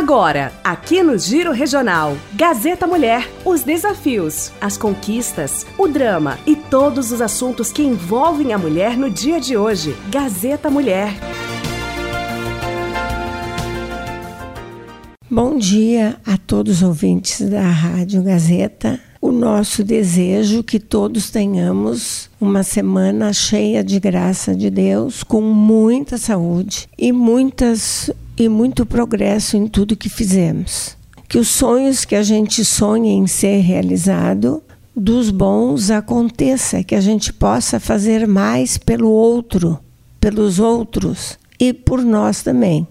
Agora, aqui no Giro Regional, Gazeta Mulher, os desafios, as conquistas, o drama e todos os assuntos que envolvem a mulher no dia de hoje. Gazeta Mulher. Bom dia a todos os ouvintes da Rádio Gazeta. O nosso desejo que todos tenhamos uma semana cheia de graça de Deus, com muita saúde e muitas e muito progresso em tudo que fizemos. Que os sonhos que a gente sonha em ser realizado, dos bons aconteça, que a gente possa fazer mais pelo outro, pelos outros e por nós também.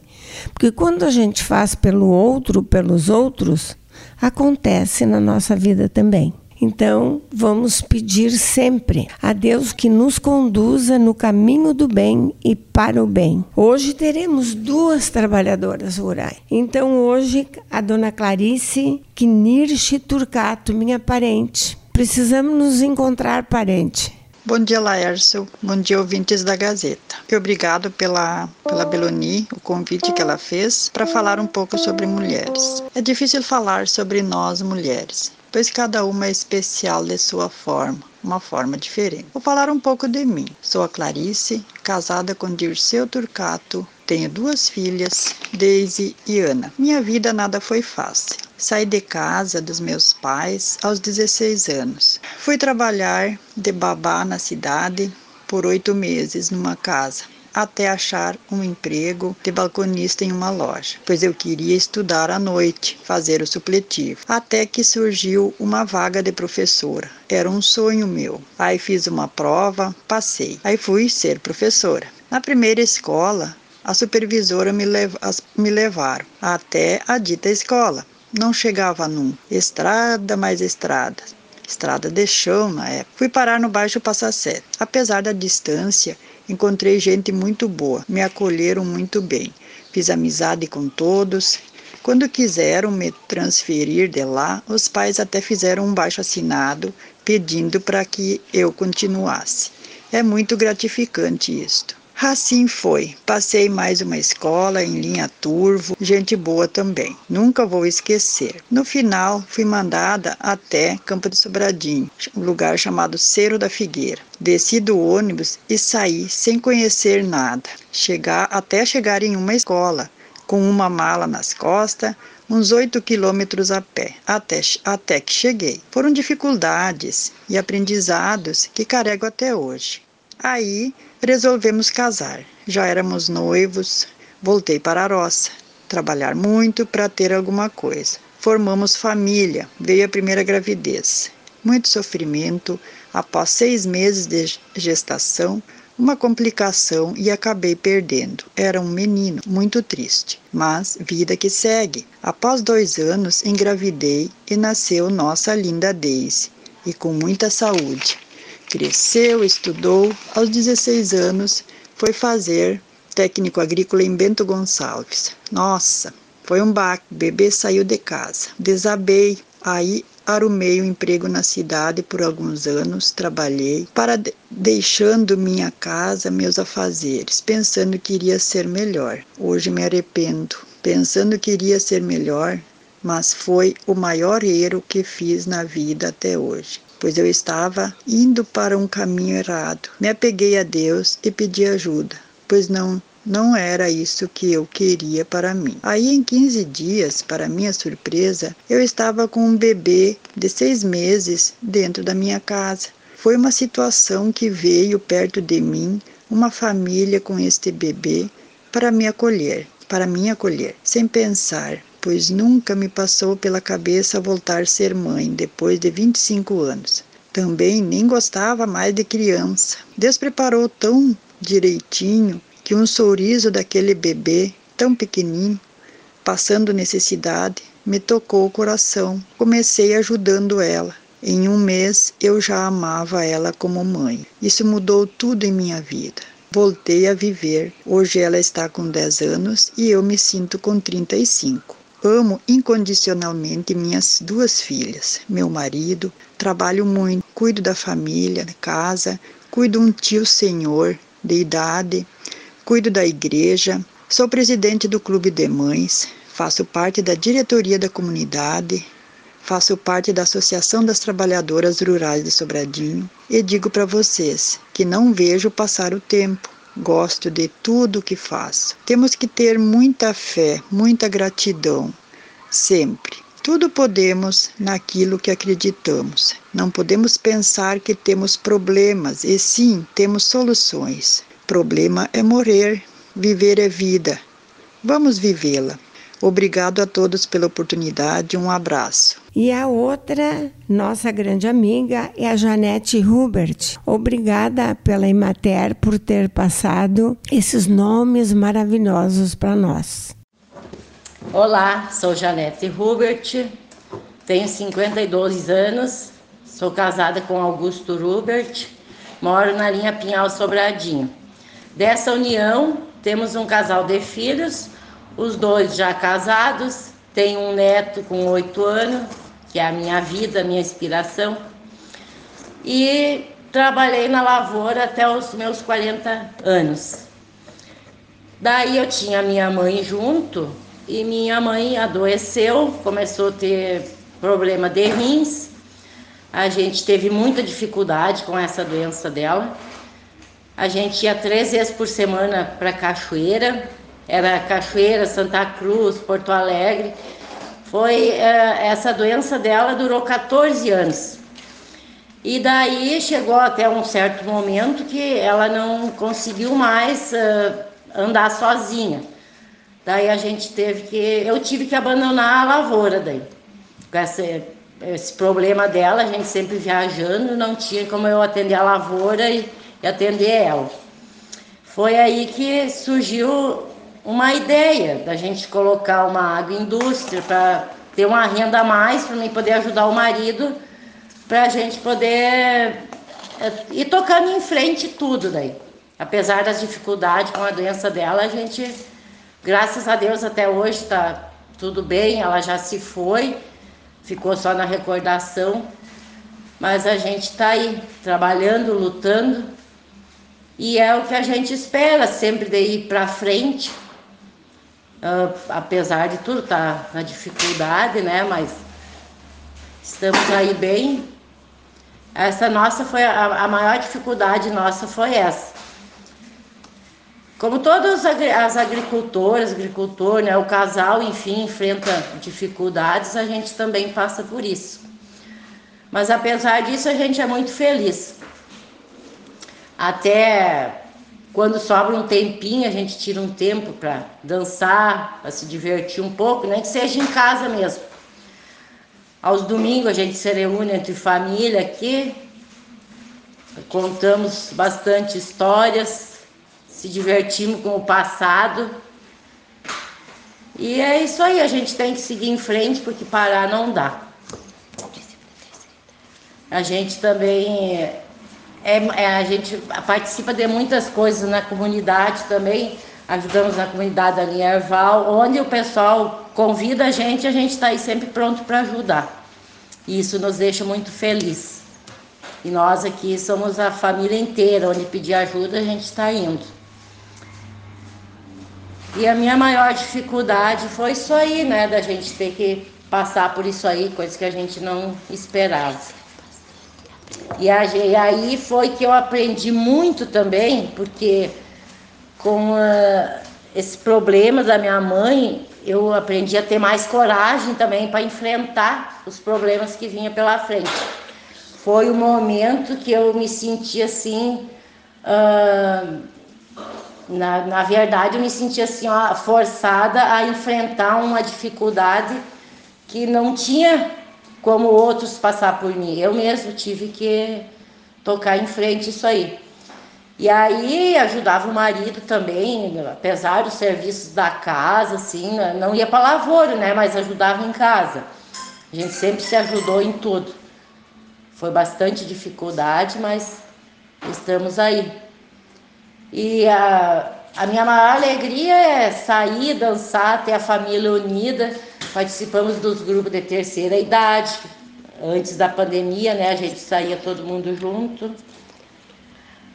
Porque quando a gente faz pelo outro, pelos outros, acontece na nossa vida também. Então, vamos pedir sempre a Deus que nos conduza no caminho do bem e para o bem. Hoje teremos duas trabalhadoras rurais. Então, hoje, a dona Clarice Knirsch Turcato, minha parente. Precisamos nos encontrar, parente. Bom dia, Laércio. Bom dia, ouvintes da Gazeta. Obrigado pela, pela Beloni, o convite que ela fez para falar um pouco sobre mulheres. É difícil falar sobre nós, mulheres pois cada uma é especial de sua forma, uma forma diferente. Vou falar um pouco de mim. Sou a Clarice, casada com Dirceu Turcato, tenho duas filhas, Daisy e Ana. Minha vida nada foi fácil. Saí de casa dos meus pais aos 16 anos. Fui trabalhar de babá na cidade por oito meses numa casa até achar um emprego de balconista em uma loja, pois eu queria estudar à noite, fazer o supletivo. Até que surgiu uma vaga de professora. Era um sonho meu. Aí fiz uma prova, passei. Aí fui ser professora. Na primeira escola, a supervisora me, lev me levaram até a dita escola. Não chegava num. Estrada mais estrada estrada de chão na época. Fui parar no baixo Passa Sete. Apesar da distância, Encontrei gente muito boa, me acolheram muito bem. Fiz amizade com todos. Quando quiseram me transferir de lá, os pais até fizeram um baixo assinado pedindo para que eu continuasse. É muito gratificante isto. Assim foi. Passei mais uma escola em linha turvo, gente boa também. Nunca vou esquecer. No final, fui mandada até Campo de Sobradinho, um lugar chamado Cerro da Figueira. Desci do ônibus e saí sem conhecer nada. Chegar até chegar em uma escola, com uma mala nas costas, uns oito quilômetros a pé, até, até que cheguei. Foram dificuldades e aprendizados que carrego até hoje. Aí resolvemos casar. Já éramos noivos, voltei para a roça, trabalhar muito para ter alguma coisa. Formamos família, veio a primeira gravidez. Muito sofrimento, após seis meses de gestação, uma complicação e acabei perdendo. Era um menino, muito triste, mas vida que segue. Após dois anos, engravidei e nasceu nossa linda Daisy, e com muita saúde. Cresceu, estudou, aos 16 anos foi fazer técnico agrícola em Bento Gonçalves. Nossa, foi um baque. Bebê saiu de casa. Desabei. Aí arrumei um emprego na cidade por alguns anos, trabalhei, para de deixando minha casa, meus afazeres, pensando que iria ser melhor. Hoje me arrependo, pensando que iria ser melhor, mas foi o maior erro que fiz na vida até hoje pois eu estava indo para um caminho errado. Me apeguei a Deus e pedi ajuda, pois não não era isso que eu queria para mim. Aí, em 15 dias, para minha surpresa, eu estava com um bebê de seis meses dentro da minha casa. Foi uma situação que veio perto de mim, uma família com este bebê, para me acolher, para me acolher, sem pensar pois nunca me passou pela cabeça voltar a ser mãe depois de 25 anos. Também nem gostava mais de criança. Deus preparou tão direitinho que um sorriso daquele bebê, tão pequenino, passando necessidade, me tocou o coração. Comecei ajudando ela. Em um mês eu já amava ela como mãe. Isso mudou tudo em minha vida. Voltei a viver. Hoje ela está com 10 anos e eu me sinto com 35. Amo incondicionalmente minhas duas filhas, meu marido, trabalho muito, cuido da família, casa, cuido um tio senhor de idade, cuido da igreja, sou presidente do clube de mães, faço parte da diretoria da comunidade, faço parte da Associação das Trabalhadoras Rurais de Sobradinho e digo para vocês que não vejo passar o tempo. Gosto de tudo que faço. Temos que ter muita fé, muita gratidão, sempre. Tudo podemos naquilo que acreditamos. Não podemos pensar que temos problemas, e sim temos soluções. Problema é morrer, viver é vida. Vamos vivê-la. Obrigado a todos pela oportunidade, um abraço. E a outra, nossa grande amiga, é a Janete Hubert. Obrigada pela Imater por ter passado esses nomes maravilhosos para nós. Olá, sou Janete Hubert, tenho 52 anos, sou casada com Augusto Hubert, moro na linha Pinhal Sobradinho. Dessa união, temos um casal de filhos, os dois já casados, tenho um neto com oito anos, que é a minha vida, a minha inspiração. E trabalhei na lavoura até os meus 40 anos. Daí eu tinha minha mãe junto e minha mãe adoeceu, começou a ter problema de rins. A gente teve muita dificuldade com essa doença dela. A gente ia três vezes por semana para cachoeira, era Cachoeira, Santa Cruz, Porto Alegre. Foi é, essa doença dela durou 14 anos. E daí chegou até um certo momento que ela não conseguiu mais uh, andar sozinha. Daí a gente teve que, eu tive que abandonar a lavoura daí. Com esse, esse problema dela, a gente sempre viajando, não tinha como eu atender a lavoura e, e atender ela. Foi aí que surgiu uma ideia da gente colocar uma agroindústria para ter uma renda a mais para mim poder ajudar o marido, para a gente poder é, ir tocando em frente tudo daí. Apesar das dificuldades com a doença dela, a gente, graças a Deus, até hoje está tudo bem, ela já se foi, ficou só na recordação, mas a gente está aí trabalhando, lutando, e é o que a gente espera sempre de ir para frente Uh, apesar de tudo, tá na dificuldade, né? Mas estamos aí bem. Essa nossa foi a, a maior dificuldade nossa foi essa. Como todas as agricultoras, agricultor, né, o casal, enfim, enfrenta dificuldades, a gente também passa por isso. Mas apesar disso, a gente é muito feliz. Até quando sobra um tempinho, a gente tira um tempo para dançar, para se divertir um pouco, nem que seja em casa mesmo. Aos domingos a gente se reúne entre família aqui, contamos bastante histórias, se divertimos com o passado. E é isso aí, a gente tem que seguir em frente porque parar não dá. A gente também é, é, a gente participa de muitas coisas na comunidade também. Ajudamos na comunidade ali em Erval, onde o pessoal convida a gente, a gente está aí sempre pronto para ajudar. E isso nos deixa muito feliz. E nós aqui somos a família inteira, onde pedir ajuda a gente está indo. E a minha maior dificuldade foi isso aí, né? Da gente ter que passar por isso aí, coisa que a gente não esperava. E, aí foi que eu aprendi muito também, porque com uh, esse problema da minha mãe, eu aprendi a ter mais coragem também para enfrentar os problemas que vinha pela frente. Foi o momento que eu me senti assim, uh, na, na verdade, eu me senti assim, ó, forçada a enfrentar uma dificuldade que não tinha como outros passar por mim. Eu mesmo tive que tocar em frente isso aí. E aí ajudava o marido também, apesar dos serviços da casa, assim, não ia para lavoura, né? Mas ajudava em casa. A gente sempre se ajudou em tudo. Foi bastante dificuldade, mas estamos aí. E a, a minha maior alegria é sair, dançar, ter a família unida Participamos dos grupos de terceira idade. Antes da pandemia, né, a gente saía todo mundo junto.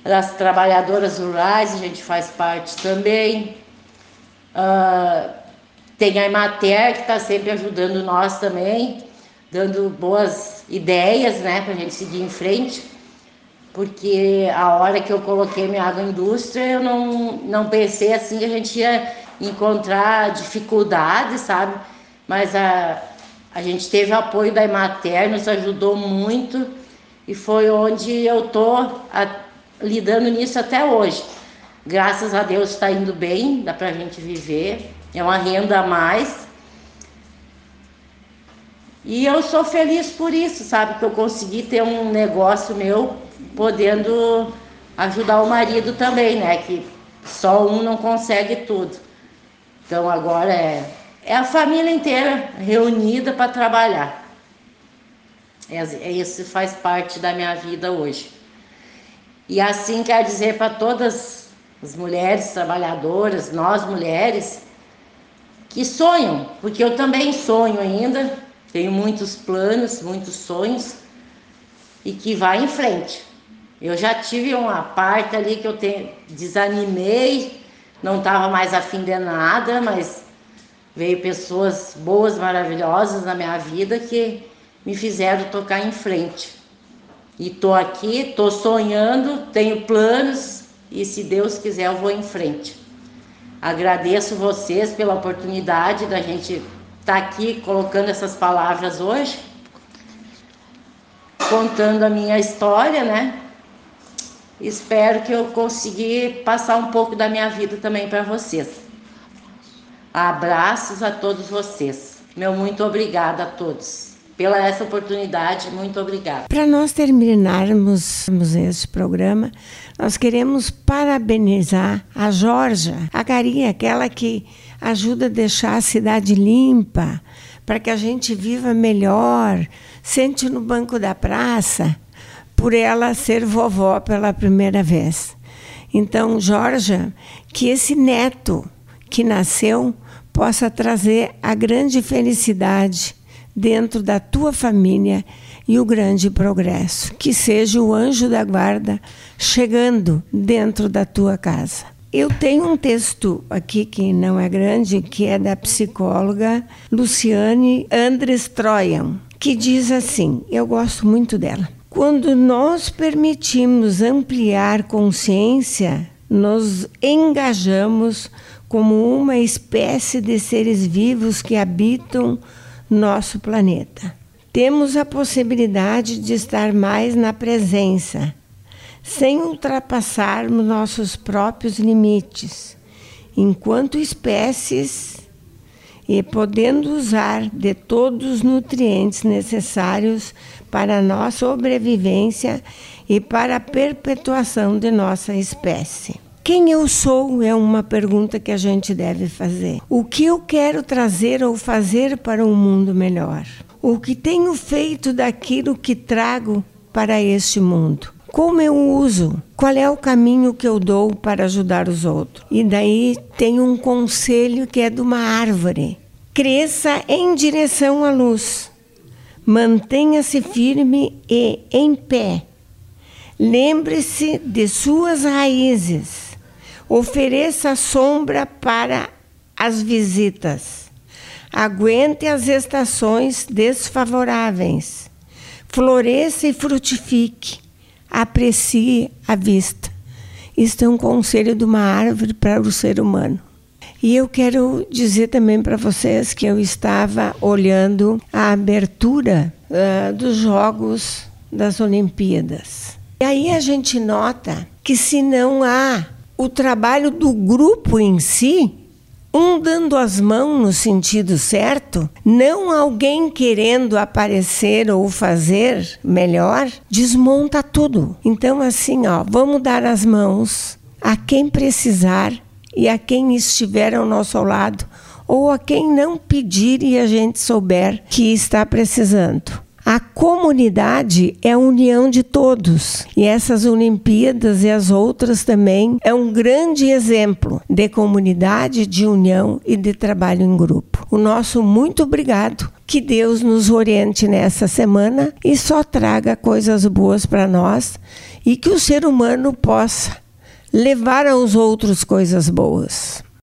Das trabalhadoras rurais, a gente faz parte também. Uh, Tem a Emater, que está sempre ajudando nós também, dando boas ideias, né, para a gente seguir em frente. Porque a hora que eu coloquei minha agroindústria, eu não, não pensei assim que a gente ia encontrar dificuldades, sabe? Mas a, a gente teve apoio da Emater, nos ajudou muito e foi onde eu a, lidando nisso até hoje. Graças a Deus está indo bem, dá para a gente viver, é uma renda a mais. E eu sou feliz por isso, sabe? Que eu consegui ter um negócio meu podendo ajudar o marido também, né? Que só um não consegue tudo. Então agora é, é a família inteira reunida para trabalhar. É, é, isso faz parte da minha vida hoje. E assim quer dizer para todas as mulheres trabalhadoras, nós mulheres, que sonham, porque eu também sonho ainda, tenho muitos planos, muitos sonhos, e que vai em frente. Eu já tive uma parte ali que eu te, desanimei, não estava mais afim de nada, mas veio pessoas boas, maravilhosas na minha vida que me fizeram tocar em frente. E tô aqui, tô sonhando, tenho planos e se Deus quiser eu vou em frente. Agradeço vocês pela oportunidade da gente estar tá aqui colocando essas palavras hoje, contando a minha história, né? Espero que eu consegui passar um pouco da minha vida também para vocês. Abraços a todos vocês. Meu muito obrigada a todos pela essa oportunidade. Muito obrigada. Para nós terminarmos este programa, nós queremos parabenizar a Jorja, a carinha, aquela que ajuda a deixar a cidade limpa, para que a gente viva melhor, sente no banco da praça, por ela ser vovó pela primeira vez. Então, Jorja, que esse neto que nasceu possa trazer a grande felicidade dentro da tua família e o grande progresso. Que seja o anjo da guarda chegando dentro da tua casa. Eu tenho um texto aqui que não é grande, que é da psicóloga Luciane Andres Troyan, que diz assim: eu gosto muito dela. Quando nós permitimos ampliar consciência, nos engajamos como uma espécie de seres vivos que habitam nosso planeta. Temos a possibilidade de estar mais na presença, sem ultrapassarmos nossos próprios limites, enquanto espécies e podendo usar de todos os nutrientes necessários para a nossa sobrevivência e para a perpetuação de nossa espécie. Quem eu sou é uma pergunta que a gente deve fazer. O que eu quero trazer ou fazer para um mundo melhor? O que tenho feito daquilo que trago para este mundo? Como eu uso? Qual é o caminho que eu dou para ajudar os outros? E daí tem um conselho que é de uma árvore. Cresça em direção à luz. Mantenha-se firme e em pé. Lembre-se de suas raízes Ofereça sombra para as visitas. Aguente as estações desfavoráveis. Floresça e frutifique. Aprecie a vista. Isto é um conselho de uma árvore para o ser humano. E eu quero dizer também para vocês que eu estava olhando a abertura uh, dos Jogos das Olimpíadas. E aí a gente nota que se não há o trabalho do grupo em si, um dando as mãos no sentido certo, não alguém querendo aparecer ou fazer melhor, desmonta tudo. Então, assim, ó, vamos dar as mãos a quem precisar e a quem estiver ao nosso lado, ou a quem não pedir e a gente souber que está precisando. A comunidade é a união de todos e essas Olimpíadas e as outras também é um grande exemplo de comunidade, de união e de trabalho em grupo. O nosso muito obrigado. Que Deus nos oriente nessa semana e só traga coisas boas para nós e que o ser humano possa levar aos outros coisas boas.